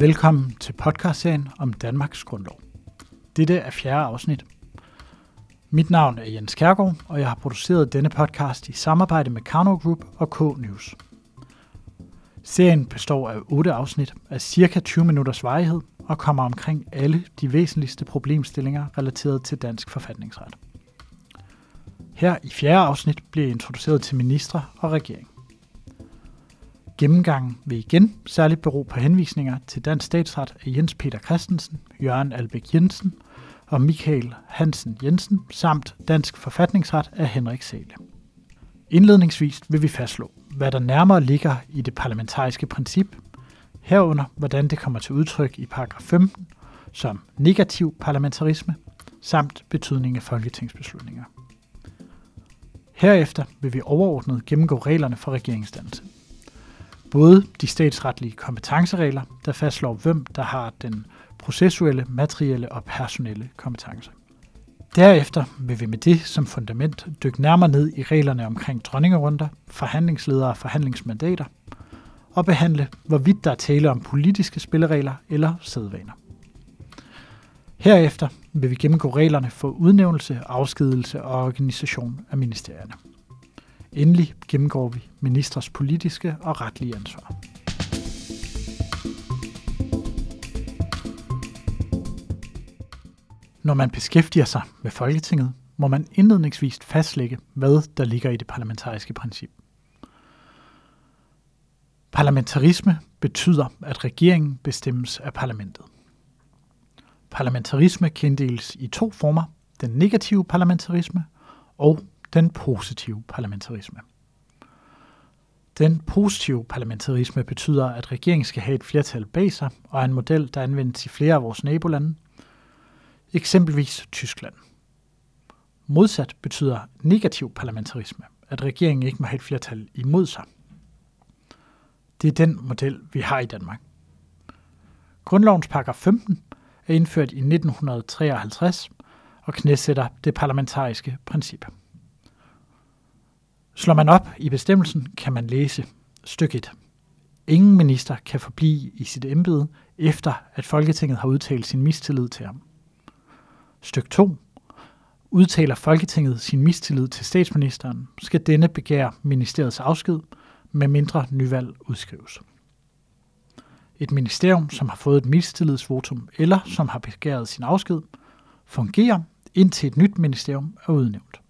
Velkommen til podcastserien om Danmarks Grundlov. Dette er fjerde afsnit. Mit navn er Jens Kærgaard, og jeg har produceret denne podcast i samarbejde med Karno Group og K-News. Serien består af otte afsnit af cirka 20 minutters varighed og kommer omkring alle de væsentligste problemstillinger relateret til dansk forfatningsret. Her i fjerde afsnit bliver jeg introduceret til ministre og regering. Gennemgangen vil igen særligt bero på henvisninger til dansk statsret af Jens Peter Christensen, Jørgen Albæk Jensen og Michael Hansen Jensen samt dansk forfatningsret af Henrik Sale. Indledningsvis vil vi fastslå, hvad der nærmere ligger i det parlamentariske princip, herunder hvordan det kommer til udtryk i paragraf 15 som negativ parlamentarisme, samt betydning af folketingsbeslutninger. Herefter vil vi overordnet gennemgå reglerne for regeringsdannelse. Både de statsretlige kompetenceregler, der fastslår, hvem der har den processuelle, materielle og personelle kompetence. Derefter vil vi med det som fundament dykke nærmere ned i reglerne omkring dronningerunder, forhandlingsledere og forhandlingsmandater, og behandle, hvorvidt der er tale om politiske spilleregler eller sædvaner. Herefter vil vi gennemgå reglerne for udnævnelse, afskedelse og organisation af ministerierne. Endelig gennemgår vi ministers politiske og retlige ansvar. Når man beskæftiger sig med Folketinget, må man indledningsvis fastlægge, hvad der ligger i det parlamentariske princip. Parlamentarisme betyder, at regeringen bestemmes af parlamentet. Parlamentarisme kan inddeles i to former, den negative parlamentarisme og den positive parlamentarisme. Den positive parlamentarisme betyder, at regeringen skal have et flertal bag sig og er en model, der anvendes i flere af vores nabolande, eksempelvis Tyskland. Modsat betyder negativ parlamentarisme, at regeringen ikke må have et flertal imod sig. Det er den model, vi har i Danmark. Grundlovens paragraf 15 er indført i 1953 og knæsætter det parlamentariske princip. Slår man op i bestemmelsen, kan man læse stykke 1. Ingen minister kan forblive i sit embede, efter at Folketinget har udtalt sin mistillid til ham. Stykke 2. Udtaler Folketinget sin mistillid til statsministeren, skal denne begære ministeriets afsked, med mindre nyvalg udskrives. Et ministerium, som har fået et mistillidsvotum eller som har begæret sin afsked, fungerer indtil et nyt ministerium er udnævnt.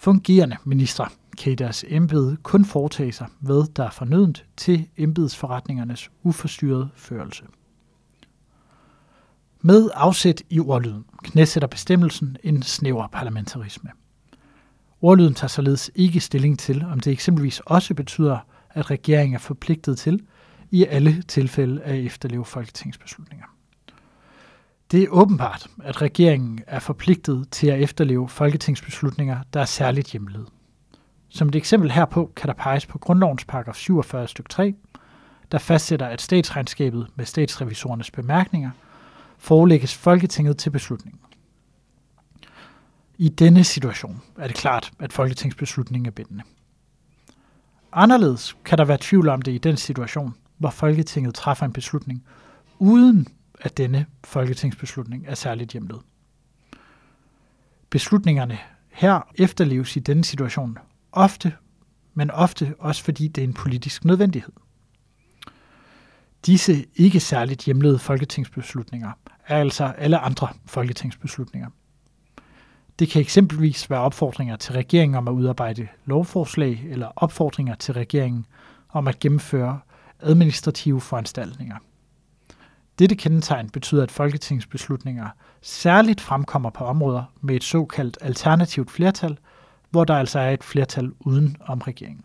Fungerende ministre kan i deres embede kun foretage sig, hvad der er fornødent til embedsforretningernes uforstyrrede førelse. Med afsæt i ordlyden knæsætter bestemmelsen en snæver parlamentarisme. Ordlyden tager således ikke stilling til, om det eksempelvis også betyder, at regeringen er forpligtet til i alle tilfælde at efterleve folketingsbeslutninger. Det er åbenbart, at regeringen er forpligtet til at efterleve folketingsbeslutninger, der er særligt hjemlet. Som et eksempel herpå kan der peges på grundlovens paragraf 47 stykke 3, der fastsætter, at statsregnskabet med statsrevisorernes bemærkninger forelægges Folketinget til beslutning. I denne situation er det klart, at folketingsbeslutningen er bindende. Anderledes kan der være tvivl om det i den situation, hvor Folketinget træffer en beslutning, uden at denne folketingsbeslutning er særligt hjemlet. Beslutningerne her efterleves i denne situation ofte, men ofte også fordi det er en politisk nødvendighed. Disse ikke særligt hjemlede folketingsbeslutninger er altså alle andre folketingsbeslutninger. Det kan eksempelvis være opfordringer til regeringen om at udarbejde lovforslag eller opfordringer til regeringen om at gennemføre administrative foranstaltninger. Dette kendetegn betyder, at folketingsbeslutninger særligt fremkommer på områder med et såkaldt alternativt flertal, hvor der altså er et flertal uden om regeringen.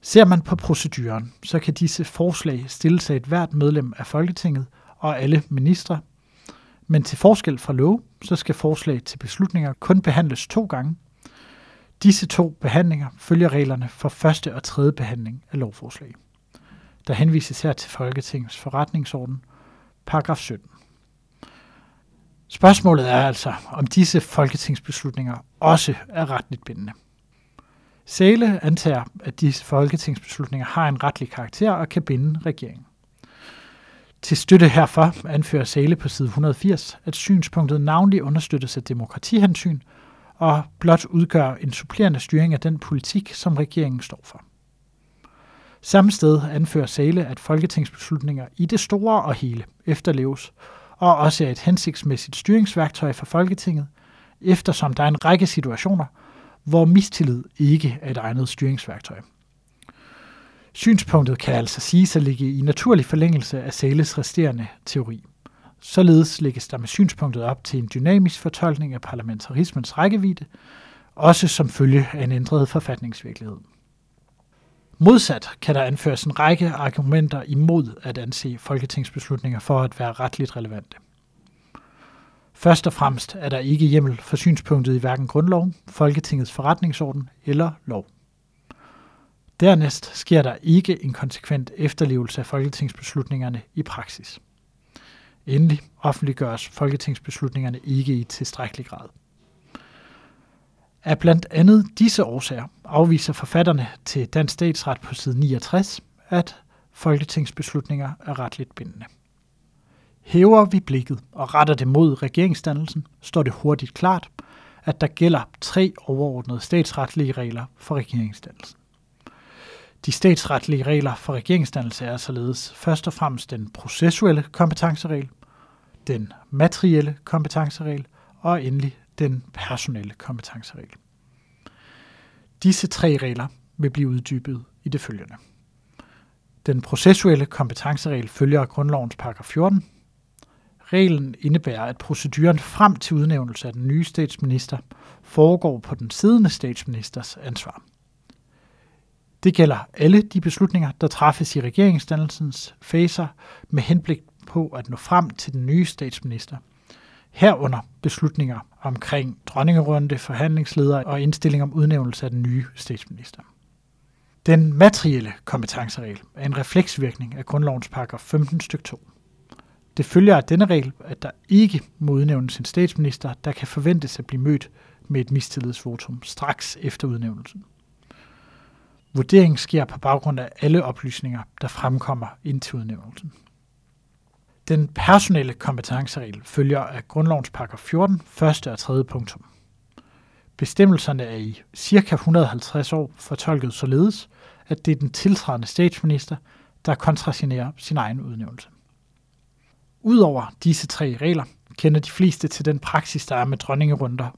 Ser man på proceduren, så kan disse forslag stilles af et hvert medlem af Folketinget og alle ministre, men til forskel fra lov, så skal forslag til beslutninger kun behandles to gange. Disse to behandlinger følger reglerne for første og tredje behandling af lovforslag. Der henvises her til Folketingets forretningsorden, paragraf 17. Spørgsmålet er altså, om disse folketingsbeslutninger også er retligt bindende. Sæle antager, at disse folketingsbeslutninger har en retlig karakter og kan binde regeringen. Til støtte herfor anfører Sæle på side 180, at synspunktet navnlig understøttes af demokratihensyn og blot udgør en supplerende styring af den politik, som regeringen står for. Samme sted anfører Sale, at folketingsbeslutninger i det store og hele efterleves, og også er et hensigtsmæssigt styringsværktøj for Folketinget, eftersom der er en række situationer, hvor mistillid ikke er et egnet styringsværktøj. Synspunktet kan altså siges at ligge i naturlig forlængelse af Sales resterende teori. Således lægges der med synspunktet op til en dynamisk fortolkning af parlamentarismens rækkevidde, også som følge af en ændret forfatningsvirkelighed. Modsat kan der anføres en række argumenter imod at anse folketingsbeslutninger for at være retligt relevante. Først og fremmest er der ikke hjemmel for synspunktet i hverken grundlov, Folketingets forretningsorden eller lov. Dernæst sker der ikke en konsekvent efterlevelse af folketingsbeslutningerne i praksis. Endelig offentliggøres folketingsbeslutningerne ikke i tilstrækkelig grad. Af blandt andet disse årsager afviser forfatterne til Dansk Statsret på side 69, at folketingsbeslutninger er retligt bindende. Hæver vi blikket og retter det mod regeringsdannelsen, står det hurtigt klart, at der gælder tre overordnede statsretlige regler for regeringsdannelsen. De statsretlige regler for regeringsdannelse er således først og fremmest den processuelle kompetenceregel, den materielle kompetenceregel og endelig den personelle kompetenceregel. Disse tre regler vil blive uddybet i det følgende. Den processuelle kompetenceregel følger grundlovens paragraf 14. Reglen indebærer, at proceduren frem til udnævnelse af den nye statsminister foregår på den siddende statsministers ansvar. Det gælder alle de beslutninger, der træffes i regeringsdannelsens faser med henblik på at nå frem til den nye statsminister. Herunder beslutninger omkring dronningerunde, forhandlingsleder og indstilling om udnævnelse af den nye statsminister. Den materielle kompetenceregel er en refleksvirkning af grundlovens paragraf 15 stykke 2. Det følger af denne regel, at der ikke må udnævnes en statsminister, der kan forventes at blive mødt med et mistillidsvotum straks efter udnævnelsen. Vurderingen sker på baggrund af alle oplysninger, der fremkommer indtil udnævnelsen. Den personelle kompetenceregel følger af grundlovens paragraf 14, første og tredje punktum. Bestemmelserne er i cirka 150 år fortolket således, at det er den tiltrædende statsminister, der kontrasignerer sin egen udnævnelse. Udover disse tre regler kender de fleste til den praksis, der er med dronningerunder,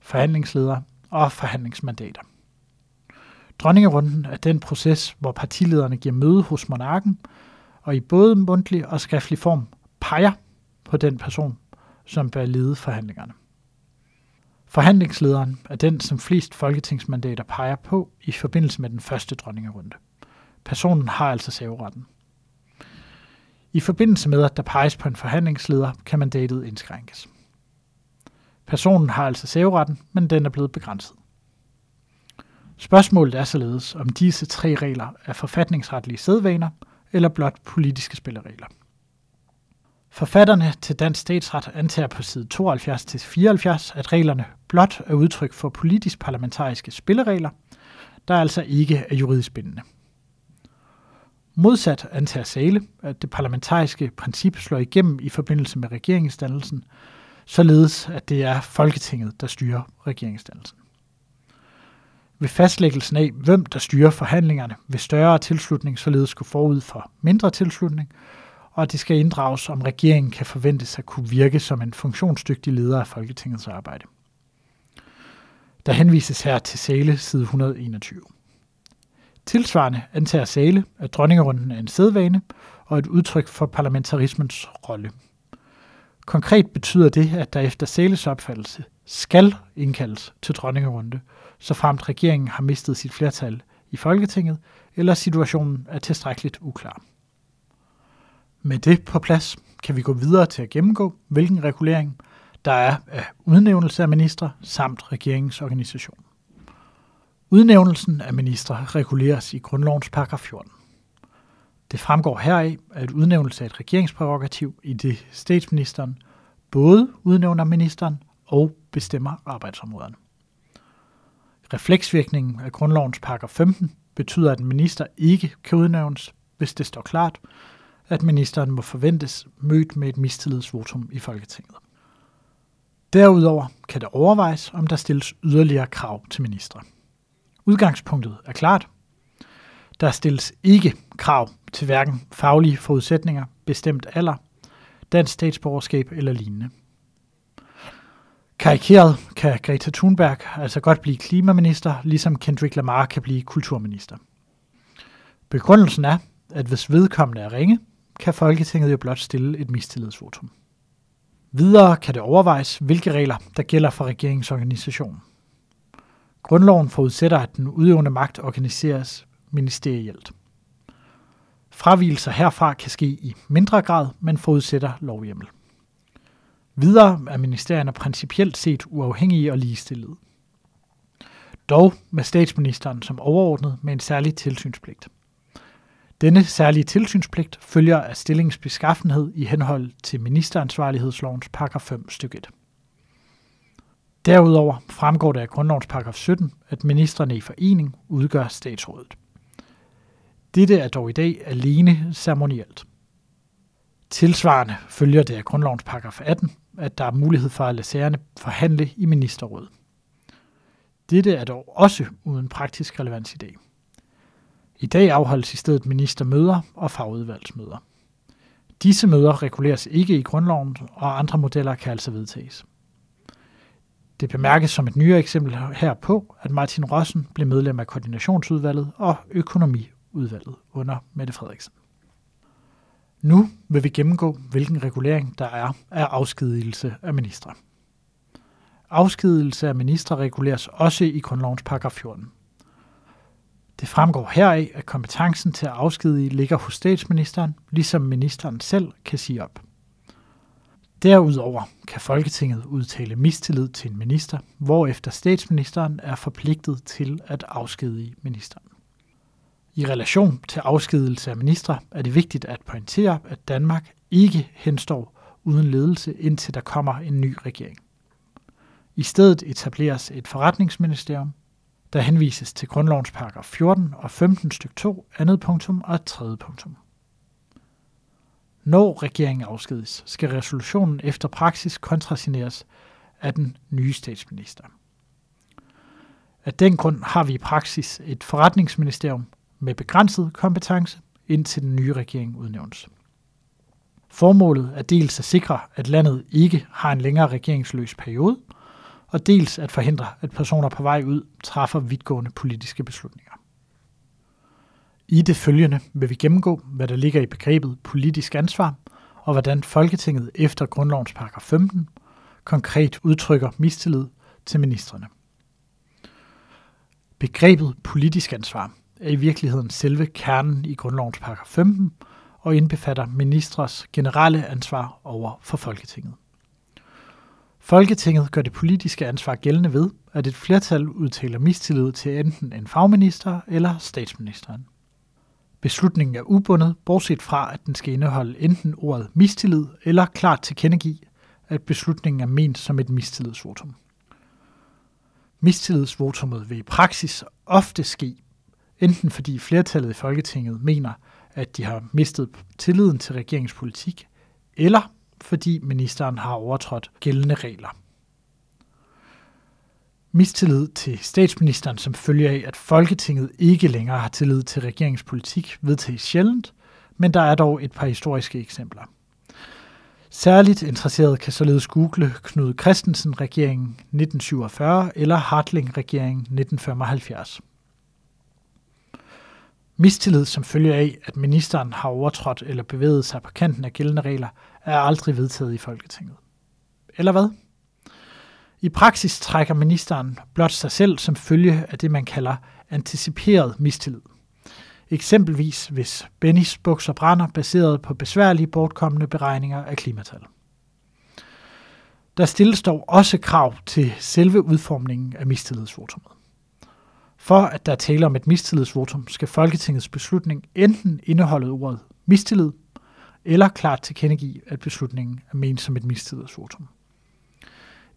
forhandlingsledere og forhandlingsmandater. Dronningerunden er den proces, hvor partilederne giver møde hos monarken, og i både mundtlig og skriftlig form peger på den person, som bør lede forhandlingerne. Forhandlingslederen er den, som flest folketingsmandater peger på i forbindelse med den første dronningerunde. Personen har altså saveretten. I forbindelse med, at der peges på en forhandlingsleder, kan mandatet indskrænkes. Personen har altså saveretten, men den er blevet begrænset. Spørgsmålet er således, om disse tre regler er forfatningsretlige sædvaner eller blot politiske spilleregler. Forfatterne til Dansk Statsret antager på side 72-74, at reglerne blot er udtryk for politisk-parlamentariske spilleregler, der altså ikke er juridisk bindende. Modsat antager Sale, at det parlamentariske princip slår igennem i forbindelse med regeringsdannelsen, således at det er Folketinget, der styrer regeringsdannelsen. Ved fastlæggelsen af, hvem der styrer forhandlingerne, vil større tilslutning således gå forud for mindre tilslutning, og at det skal inddrages, om regeringen kan forventes at kunne virke som en funktionsdygtig leder af Folketingets arbejde. Der henvises her til Sale side 121. Tilsvarende antager Sale, at dronningerunden er en sædvane og et udtryk for parlamentarismens rolle. Konkret betyder det, at der efter Sales opfattelse skal indkaldes til dronningerunde, så fremt regeringen har mistet sit flertal i Folketinget, eller situationen er tilstrækkeligt uklar. Med det på plads kan vi gå videre til at gennemgå, hvilken regulering der er af udnævnelse af ministre samt regeringens organisation. Udnævnelsen af ministre reguleres i grundlovens paragraf 14. Det fremgår heraf, at udnævnelse af et regeringsprerogativ i det statsministeren både udnævner ministeren og bestemmer arbejdsområderne. Refleksvirkningen af grundlovens paragraf 15 betyder, at en minister ikke kan udnævnes, hvis det står klart, at ministeren må forventes mødt med et mistillidsvotum i Folketinget. Derudover kan det overvejes, om der stilles yderligere krav til ministre. Udgangspunktet er klart. Der stilles ikke krav til hverken faglige forudsætninger, bestemt alder, dansk statsborgerskab eller lignende. Karikeret kan Greta Thunberg altså godt blive klimaminister, ligesom Kendrick Lamar kan blive kulturminister. Begrundelsen er, at hvis vedkommende er ringe, kan Folketinget jo blot stille et mistillidsvotum. Videre kan det overvejes, hvilke regler, der gælder for regeringsorganisationen. Grundloven forudsætter, at den udøvende magt organiseres ministerielt. Fravielser herfra kan ske i mindre grad, men forudsætter lovhjemmel. Videre er ministerierne principielt set uafhængige og ligestillede. Dog med statsministeren som overordnet med en særlig tilsynspligt. Denne særlige tilsynspligt følger af stillingsbeskaffenhed i henhold til ministeransvarlighedslovens paragraf 5 stykke 1. Derudover fremgår det af grundlovens paragraf 17, at ministerne i forening udgør statsrådet. Dette er dog i dag alene ceremonielt. Tilsvarende følger det af grundlovens paragraf 18, at der er mulighed for at lade sagerne forhandle i ministerrådet. Dette er dog også uden praktisk relevans i dag. I dag afholdes i stedet ministermøder og fagudvalgsmøder. Disse møder reguleres ikke i grundloven, og andre modeller kan altså vedtages. Det bemærkes som et nyere eksempel herpå, at Martin Rossen blev medlem af koordinationsudvalget og økonomiudvalget under Mette Frederiksen. Nu vil vi gennemgå, hvilken regulering der er af afskedigelse af ministre. Afskedigelse af ministre reguleres også i grundlovens paragraf 14. Det fremgår heraf, at kompetencen til at afskedige ligger hos statsministeren, ligesom ministeren selv kan sige op. Derudover kan Folketinget udtale mistillid til en minister, hvorefter statsministeren er forpligtet til at afskedige ministeren. I relation til afskedelse af ministre er det vigtigt at pointere, at Danmark ikke henstår uden ledelse, indtil der kommer en ny regering. I stedet etableres et forretningsministerium, der henvises til grundlovens paragraf 14 og 15 stykke 2, andet punktum og tredje punktum. Når regeringen afskedes, skal resolutionen efter praksis kontrasigneres af den nye statsminister. Af den grund har vi i praksis et forretningsministerium med begrænset kompetence, indtil den nye regering udnævnes. Formålet er dels at sikre, at landet ikke har en længere regeringsløs periode – og dels at forhindre, at personer på vej ud træffer vidtgående politiske beslutninger. I det følgende vil vi gennemgå, hvad der ligger i begrebet politisk ansvar, og hvordan Folketinget efter grundlovens paragraf 15 konkret udtrykker mistillid til ministerne. Begrebet politisk ansvar er i virkeligheden selve kernen i grundlovens paragraf 15 og indbefatter ministres generelle ansvar over for Folketinget. Folketinget gør det politiske ansvar gældende ved, at et flertal udtaler mistillid til enten en fagminister eller statsministeren. Beslutningen er ubundet, bortset fra, at den skal indeholde enten ordet mistillid eller klart tilkendegive, at beslutningen er ment som et mistillidsvotum. Mistillidsvotummet vil i praksis ofte ske, enten fordi flertallet i Folketinget mener, at de har mistet tilliden til regeringspolitik, eller fordi ministeren har overtrådt gældende regler. Mistillid til statsministeren som følge af, at Folketinget ikke længere har tillid til regeringspolitik, vedtages sjældent, men der er dog et par historiske eksempler. Særligt interesseret kan således google Knud Christensen regeringen 1947 eller Hartling regeringen 1975. Mistillid som følger af, at ministeren har overtrådt eller bevæget sig på kanten af gældende regler, er aldrig vedtaget i Folketinget. Eller hvad? I praksis trækker ministeren blot sig selv som følge af det, man kalder anticiperet mistillid. Eksempelvis hvis Bennys bukser brænder baseret på besværlige bortkommende beregninger af klimatal. Der stilles dog også krav til selve udformningen af mistillidsvotummet. For at der taler om et mistillidsvotum, skal Folketingets beslutning enten indeholde ordet mistillid, eller klart tilkendegive, at beslutningen er ment som et mistillidsvotum.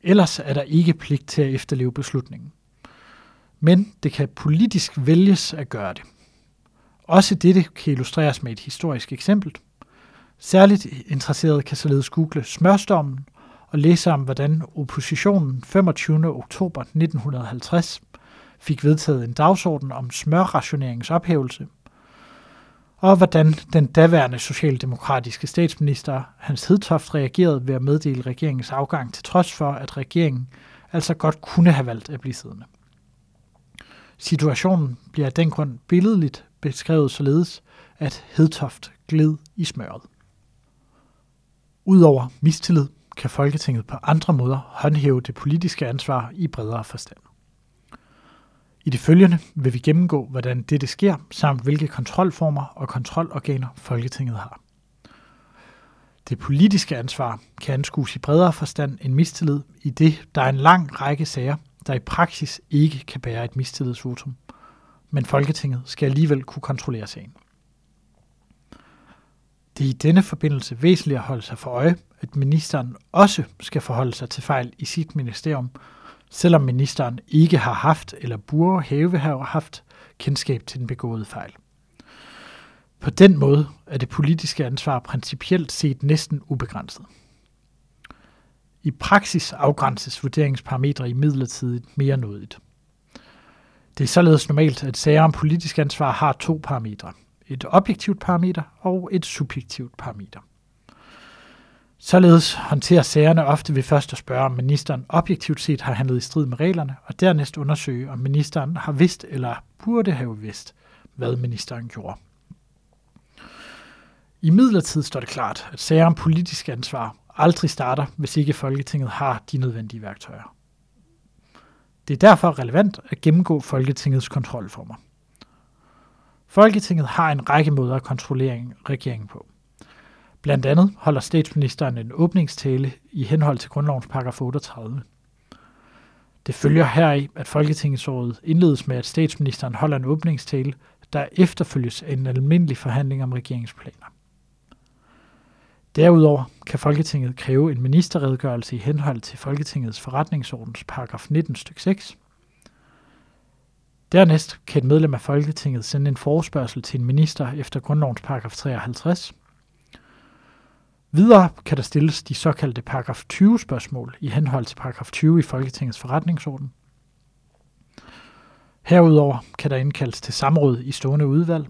Ellers er der ikke pligt til at efterleve beslutningen. Men det kan politisk vælges at gøre det. Også dette kan illustreres med et historisk eksempel. Særligt interesseret kan således google smørstormen og læse om, hvordan oppositionen 25. oktober 1950 fik vedtaget en dagsorden om smørrationeringens ophævelse, og hvordan den daværende socialdemokratiske statsminister Hans Hedtoft reagerede ved at meddele regeringens afgang, til trods for, at regeringen altså godt kunne have valgt at blive siddende. Situationen bliver af den grund billedligt beskrevet således, at Hedtoft gled i smøret. Udover mistillid kan Folketinget på andre måder håndhæve det politiske ansvar i bredere forstand. I det følgende vil vi gennemgå, hvordan dette sker, samt hvilke kontrolformer og kontrolorganer Folketinget har. Det politiske ansvar kan anskues i bredere forstand end mistillid, i det der er en lang række sager, der i praksis ikke kan bære et mistillidsvotum, men Folketinget skal alligevel kunne kontrollere sagen. Det er i denne forbindelse væsentligt at holde sig for øje, at ministeren også skal forholde sig til fejl i sit ministerium, selvom ministeren ikke har haft eller burde have, haft kendskab til den begåede fejl. På den måde er det politiske ansvar principielt set næsten ubegrænset. I praksis afgrænses vurderingsparametre i midlertidigt mere nådigt. Det er således normalt, at sager om politisk ansvar har to parametre. Et objektivt parameter og et subjektivt parameter. Således håndterer sagerne ofte ved først at spørge, om ministeren objektivt set har handlet i strid med reglerne, og dernæst undersøge, om ministeren har vidst eller burde have vidst, hvad ministeren gjorde. I midlertid står det klart, at sager om politisk ansvar aldrig starter, hvis ikke Folketinget har de nødvendige værktøjer. Det er derfor relevant at gennemgå Folketingets kontrolformer. Folketinget har en række måder at kontrollere regeringen på. Blandt andet holder statsministeren en åbningstale i henhold til grundlovens paragraf 38. Det følger heraf, at Folketingsåret indledes med, at statsministeren holder en åbningstale, der efterfølges af en almindelig forhandling om regeringsplaner. Derudover kan Folketinget kræve en ministerredegørelse i henhold til Folketingets forretningsordens paragraf 19 stykke 6. Dernæst kan et medlem af Folketinget sende en forespørgsel til en minister efter grundlovens paragraf 53. Videre kan der stilles de såkaldte paragraf 20 spørgsmål i henhold til paragraf 20 i Folketingets forretningsorden. Herudover kan der indkaldes til samråd i stående udvalg.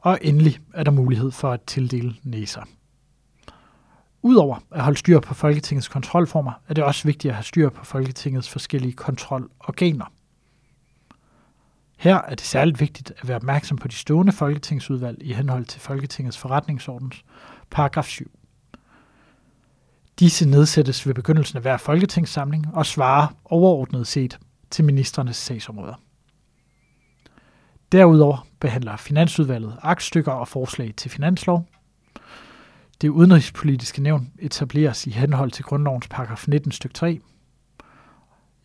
Og endelig er der mulighed for at tildele næser. Udover at holde styr på Folketingets kontrolformer, er det også vigtigt at have styr på Folketingets forskellige kontrolorganer. Her er det særligt vigtigt at være opmærksom på de stående folketingsudvalg i henhold til Folketingets forretningsordens paragraf 7. Disse nedsættes ved begyndelsen af hver folketingssamling og svarer overordnet set til ministernes sagsområder. Derudover behandler Finansudvalget aktstykker og forslag til finanslov. Det udenrigspolitiske nævn etableres i henhold til grundlovens paragraf 19 stykke 3.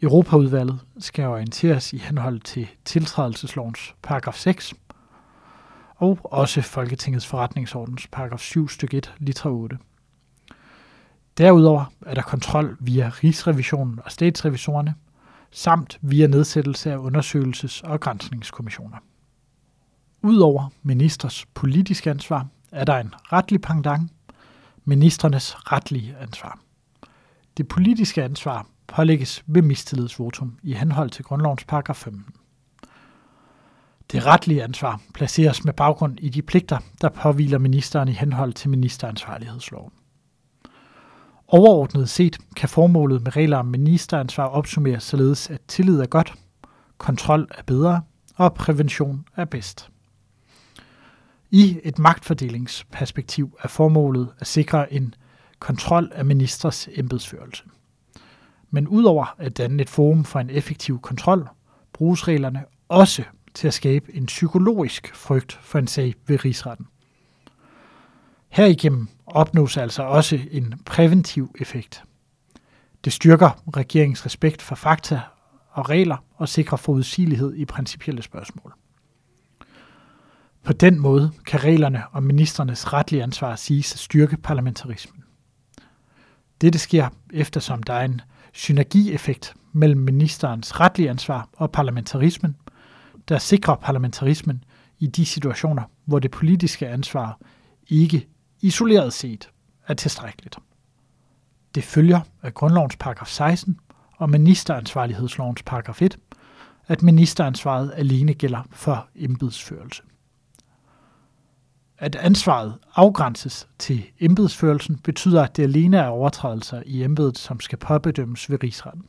Europaudvalget skal orienteres i henhold til tiltrædelseslovens paragraf 6 og også Folketingets forretningsordens paragraf 7 stykke 1 litra 8. Derudover er der kontrol via Rigsrevisionen og statsrevisorerne, samt via nedsættelse af undersøgelses- og grænsningskommissioner. Udover ministers politiske ansvar er der en retlig pendant, ministernes retlige ansvar. Det politiske ansvar pålægges ved mistillidsvotum i henhold til grundlovens paragraf 15. Det retlige ansvar placeres med baggrund i de pligter, der påviler ministeren i henhold til ministeransvarlighedsloven. Overordnet set kan formålet med regler om ministeransvar opsummeres således, at tillid er godt, kontrol er bedre og prævention er bedst. I et magtfordelingsperspektiv er formålet at sikre en kontrol af ministers embedsførelse. Men udover at danne et forum for en effektiv kontrol, bruges reglerne også til at skabe en psykologisk frygt for en sag ved rigsretten. Herigennem opnås altså også en præventiv effekt. Det styrker regeringens respekt for fakta og regler og sikrer forudsigelighed i principielle spørgsmål. På den måde kan reglerne om ministernes retlige ansvar siges at styrke parlamentarismen. Dette sker eftersom der er en synergieffekt mellem ministerens retlige ansvar og parlamentarismen, der sikrer parlamentarismen i de situationer, hvor det politiske ansvar ikke isoleret set er tilstrækkeligt. Det følger af grundlovens paragraf 16 og ministeransvarlighedslovens paragraf 1, at ministeransvaret alene gælder for embedsførelse. At ansvaret afgrænses til embedsførelsen betyder, at det alene er overtrædelser i embedet, som skal påbedømmes ved rigsretten.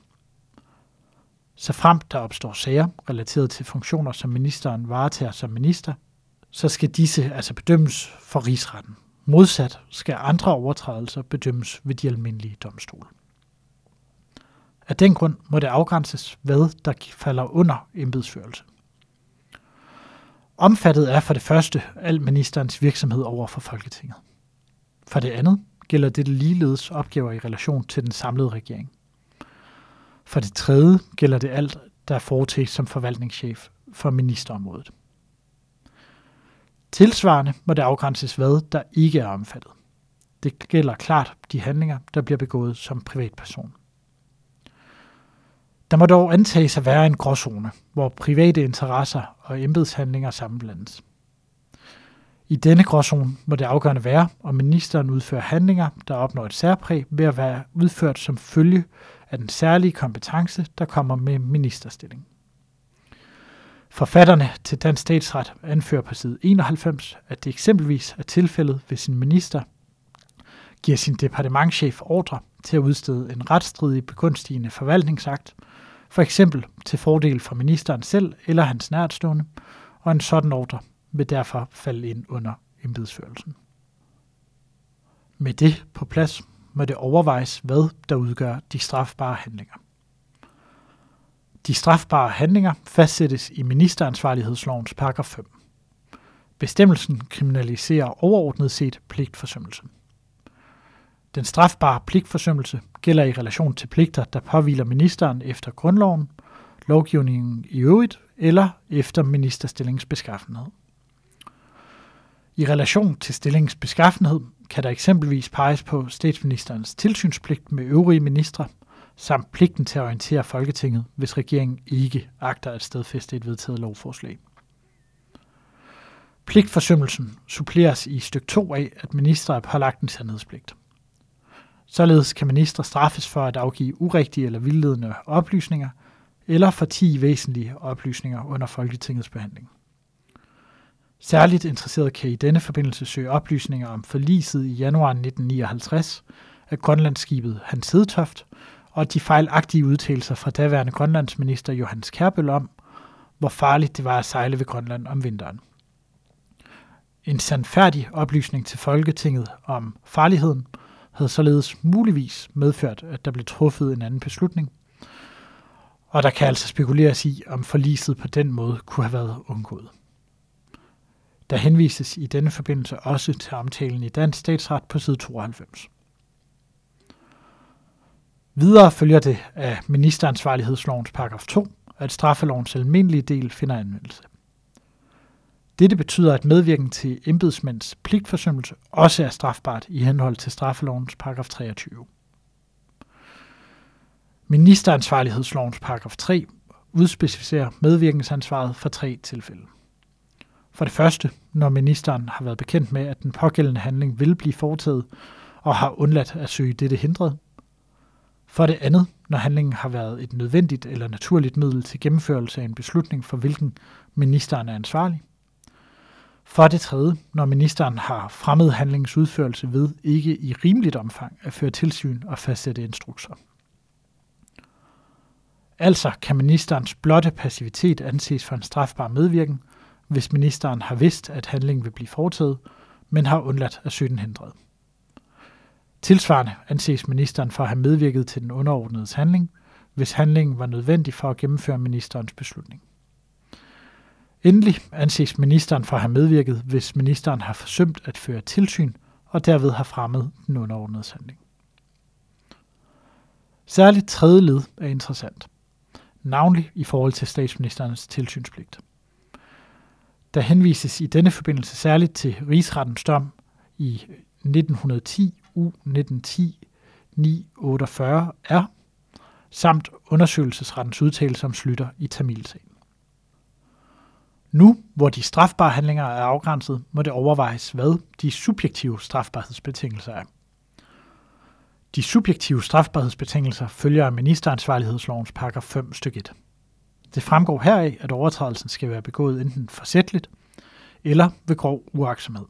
Så frem der opstår sager relateret til funktioner, som ministeren varetager som minister, så skal disse altså bedømmes for rigsretten. Modsat skal andre overtrædelser bedømmes ved de almindelige domstole. Af den grund må det afgrænses, hvad der falder under embedsførelse. Omfattet er for det første al ministerens virksomhed over for Folketinget. For det andet gælder det ligeledes opgaver i relation til den samlede regering. For det tredje gælder det alt, der er foretaget som forvaltningschef for ministerområdet. Tilsvarende må det afgrænses, hvad der ikke er omfattet. Det gælder klart de handlinger, der bliver begået som privatperson. Der må dog antages at være en gråzone, hvor private interesser og embedshandlinger sammenblandes. I denne gråzone må det afgørende være, om ministeren udfører handlinger, der opnår et særpræg ved at være udført som følge af den særlige kompetence, der kommer med ministerstilling. Forfatterne til Dansk Statsret anfører på side 91, at det eksempelvis er tilfældet, hvis en minister giver sin departementchef ordre til at udstede en retsstridig begunstigende forvaltningsakt, for eksempel til fordel for ministeren selv eller hans nærtstående, og en sådan ordre vil derfor falde ind under embedsførelsen. Med det på plads må det overvejes, hvad der udgør de strafbare handlinger. De strafbare handlinger fastsættes i ministeransvarlighedslovens paragraf 5. Bestemmelsen kriminaliserer overordnet set pligtforsømmelse. Den strafbare pligtforsømmelse gælder i relation til pligter, der påviler ministeren efter grundloven, lovgivningen i øvrigt eller efter ministerstillingens beskaffenhed. I relation til stillingens beskaffenhed kan der eksempelvis peges på statsministerens tilsynspligt med øvrige ministre, samt pligten til at orientere Folketinget, hvis regeringen ikke agter at stedfæste et vedtaget lovforslag. Pligtforsømmelsen suppleres i styk 2 af, at minister er pålagt en sandhedspligt. Således kan minister straffes for at afgive urigtige eller vildledende oplysninger, eller for 10 væsentlige oplysninger under Folketingets behandling. Særligt interesseret kan i denne forbindelse søge oplysninger om forliset i januar 1959 af Grønlandsskibet Hans Hedtoft og de fejlagtige udtalelser fra daværende grønlandsminister Johannes Kærbøl om, hvor farligt det var at sejle ved Grønland om vinteren. En sandfærdig oplysning til Folketinget om farligheden havde således muligvis medført, at der blev truffet en anden beslutning, og der kan altså spekuleres i, om forliset på den måde kunne have været undgået. Der henvises i denne forbindelse også til omtalen i dansk statsret på side 92. Videre følger det af ministeransvarlighedslovens paragraf 2, at straffelovens almindelige del finder anvendelse. Dette betyder, at medvirken til embedsmænds pligtforsømmelse også er strafbart i henhold til straffelovens paragraf 23. Ministeransvarlighedslovens paragraf 3 udspecificerer medvirkensansvaret for tre tilfælde. For det første, når ministeren har været bekendt med, at den pågældende handling vil blive foretaget og har undladt at søge dette hindret. For det andet, når handlingen har været et nødvendigt eller naturligt middel til gennemførelse af en beslutning, for hvilken ministeren er ansvarlig. For det tredje, når ministeren har fremmed handlingens udførelse ved ikke i rimeligt omfang at føre tilsyn og fastsætte instrukser. Altså kan ministerens blotte passivitet anses for en strafbar medvirken, hvis ministeren har vidst, at handlingen vil blive foretaget, men har undladt at søge den hindret. Tilsvarende anses ministeren for at have medvirket til den underordnedes handling, hvis handlingen var nødvendig for at gennemføre ministerens beslutning. Endelig anses ministeren for at have medvirket, hvis ministeren har forsømt at føre tilsyn og derved har fremmet den underordnedes handling. Særligt tredje led er interessant, navnlig i forhold til statsministerens tilsynspligt. Der henvises i denne forbindelse særligt til rigsrettens dom i 1910 U 1910 948 R, samt undersøgelsesrettens udtalelse om Slytter i Tamilsagen. Nu, hvor de strafbare handlinger er afgrænset, må det overvejes, hvad de subjektive strafbarhedsbetingelser er. De subjektive strafbarhedsbetingelser følger af ministeransvarlighedslovens paragraf 5 stykke 1. Det fremgår heraf, at overtrædelsen skal være begået enten forsætligt eller ved grov uaksomhed.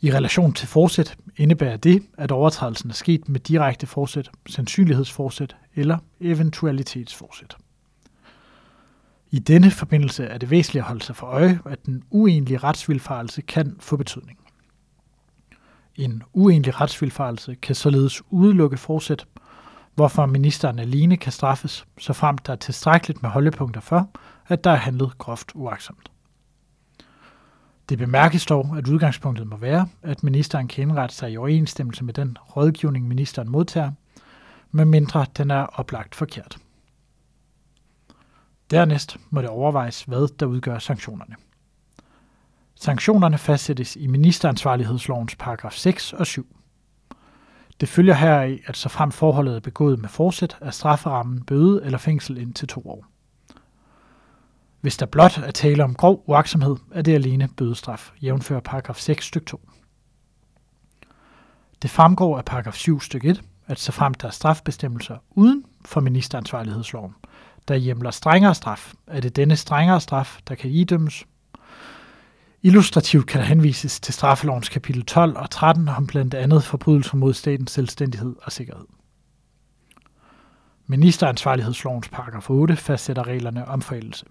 I relation til forsæt indebærer det, at overtrædelsen er sket med direkte forsæt, sandsynlighedsforsæt eller eventualitetsforsæt. I denne forbindelse er det væsentligt at holde sig for øje, at den uenlige retsvilfarelse kan få betydning. En uenlig retsvilfarelse kan således udelukke forsæt, hvorfor ministeren alene kan straffes, så frem der er tilstrækkeligt med holdepunkter for, at der er handlet groft uaksomt. Det bemærkes dog, at udgangspunktet må være, at ministeren kan indrette sig i overensstemmelse med den rådgivning, ministeren modtager, medmindre den er oplagt forkert. Dernæst må det overvejes, hvad der udgør sanktionerne. Sanktionerne fastsættes i ministeransvarlighedslovens paragraf 6 og 7. Det følger heraf, at så frem forholdet er begået med forsæt, er strafferammen bøde eller fængsel indtil to år. Hvis der blot er tale om grov uaksomhed, er det alene bødestraf, jævnfør paragraf 6 stykke 2. Det fremgår af paragraf 7 stykke 1, at så frem der er strafbestemmelser uden for ministeransvarlighedsloven, der hjemler strengere straf, er det denne strengere straf, der kan idømmes. Illustrativt kan der henvises til straffelovens kapitel 12 og 13 om blandt andet forbrydelser mod statens selvstændighed og sikkerhed. Ministeransvarlighedslovens paragraf 8 fastsætter reglerne om forældelse.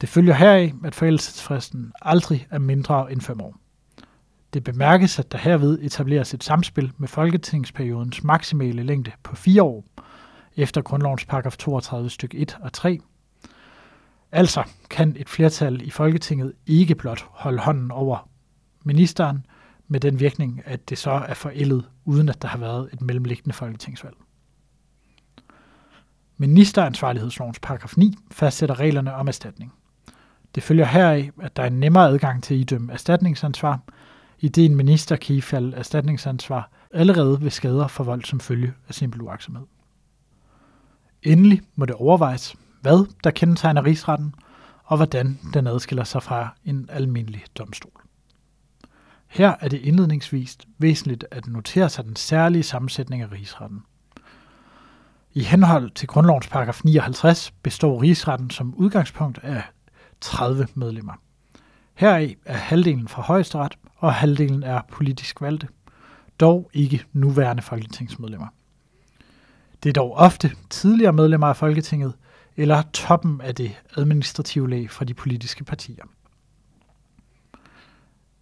Det følger heraf, at forældelsesfristen aldrig er mindre end fem år. Det bemærkes, at der herved etableres et samspil med folketingsperiodens maksimale længde på fire år, efter grundlovens paragraf 32 stykke 1 og 3. Altså kan et flertal i Folketinget ikke blot holde hånden over ministeren med den virkning, at det så er forældet, uden at der har været et mellemliggende folketingsvalg. Ministeransvarlighedslovens paragraf 9 fastsætter reglerne om erstatning. Det følger heraf, at der er nemmere adgang til at idømme erstatningsansvar, i det en minister kan ifalde erstatningsansvar allerede ved skader for vold som følge af simpel uaksomhed. Endelig må det overvejes, hvad der kendetegner rigsretten, og hvordan den adskiller sig fra en almindelig domstol. Her er det indledningsvis væsentligt at notere sig den særlige sammensætning af rigsretten. I henhold til grundlovens paragraf 59 består rigsretten som udgangspunkt af 30 medlemmer. Heraf er halvdelen fra højesteret, og halvdelen er politisk valgte, dog ikke nuværende folketingsmedlemmer. Det er dog ofte tidligere medlemmer af Folketinget eller toppen af det administrative lag fra de politiske partier.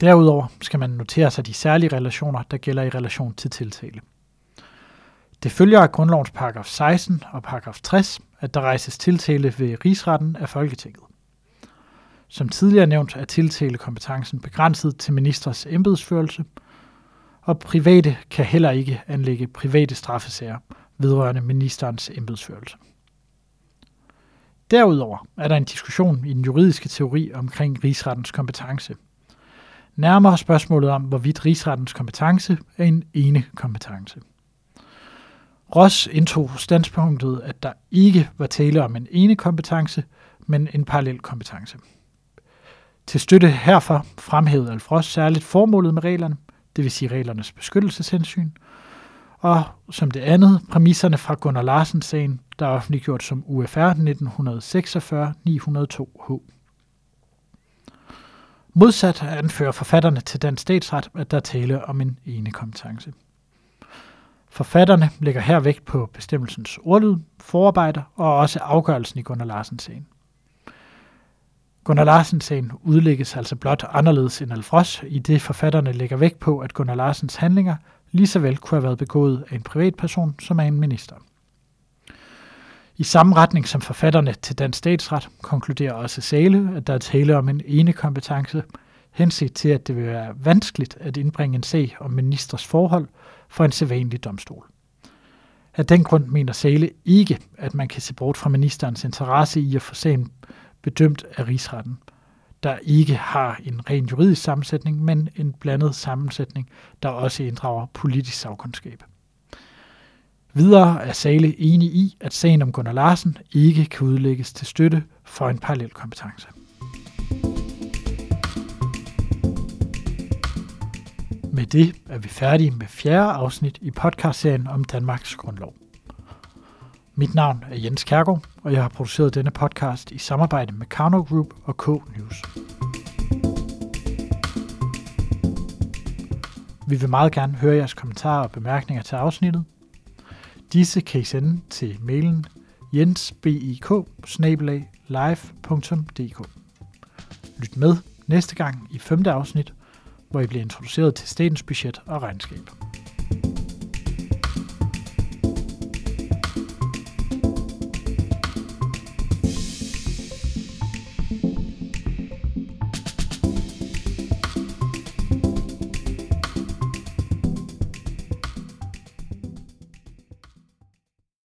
Derudover skal man notere sig de særlige relationer, der gælder i relation til tiltale. Det følger af grundlovens paragraf 16 og paragraf 60, at der rejses tiltale ved rigsretten af Folketinget. Som tidligere nævnt er tiltalekompetencen begrænset til ministers embedsførelse, og private kan heller ikke anlægge private straffesager vedrørende ministerens embedsførelse. Derudover er der en diskussion i den juridiske teori omkring rigsrettens kompetence. Nærmere spørgsmålet om, hvorvidt rigsrettens kompetence er en ene kompetence. Ross indtog standpunktet, at der ikke var tale om en ene kompetence, men en parallel kompetence. Til støtte herfor fremhævede Alfros særligt formålet med reglerne, det vil sige reglernes beskyttelseshensyn, og som det andet præmisserne fra Gunnar Larsen-sagen, der er offentliggjort som UFR 1946-902H. Modsat anfører forfatterne til den statsret, at der tale om en ene kompetence. Forfatterne lægger her vægt på bestemmelsens ordlyd, forarbejder og også afgørelsen i Gunnar Larsen-sagen. Gunnar Larsen-sagen udlægges altså blot anderledes end Alfros, i det forfatterne lægger vægt på, at Gunnar Larsens handlinger lige så vel kunne have været begået af en privatperson som af en minister. I samme retning som forfatterne til den statsret konkluderer også Sale, at der er tale om en ene kompetence, henset til, at det vil være vanskeligt at indbringe en sag om ministers forhold for en sædvanlig domstol. Af den grund mener Sale ikke, at man kan se bort fra ministerens interesse i at få sagen bedømt af rigsretten, der ikke har en ren juridisk sammensætning, men en blandet sammensætning, der også inddrager politisk sagkundskab. Videre er Sale enig i, at sagen om Gunnar Larsen ikke kan udlægges til støtte for en parallel kompetence. Med det er vi færdige med fjerde afsnit i podcastserien om Danmarks Grundlov. Mit navn er Jens Kærgaard, og jeg har produceret denne podcast i samarbejde med Karno Group og K News. Vi vil meget gerne høre jeres kommentarer og bemærkninger til afsnittet. Disse kan I sende til mailen jensbik Lyt med næste gang i femte afsnit, hvor I bliver introduceret til statens budget og regnskab.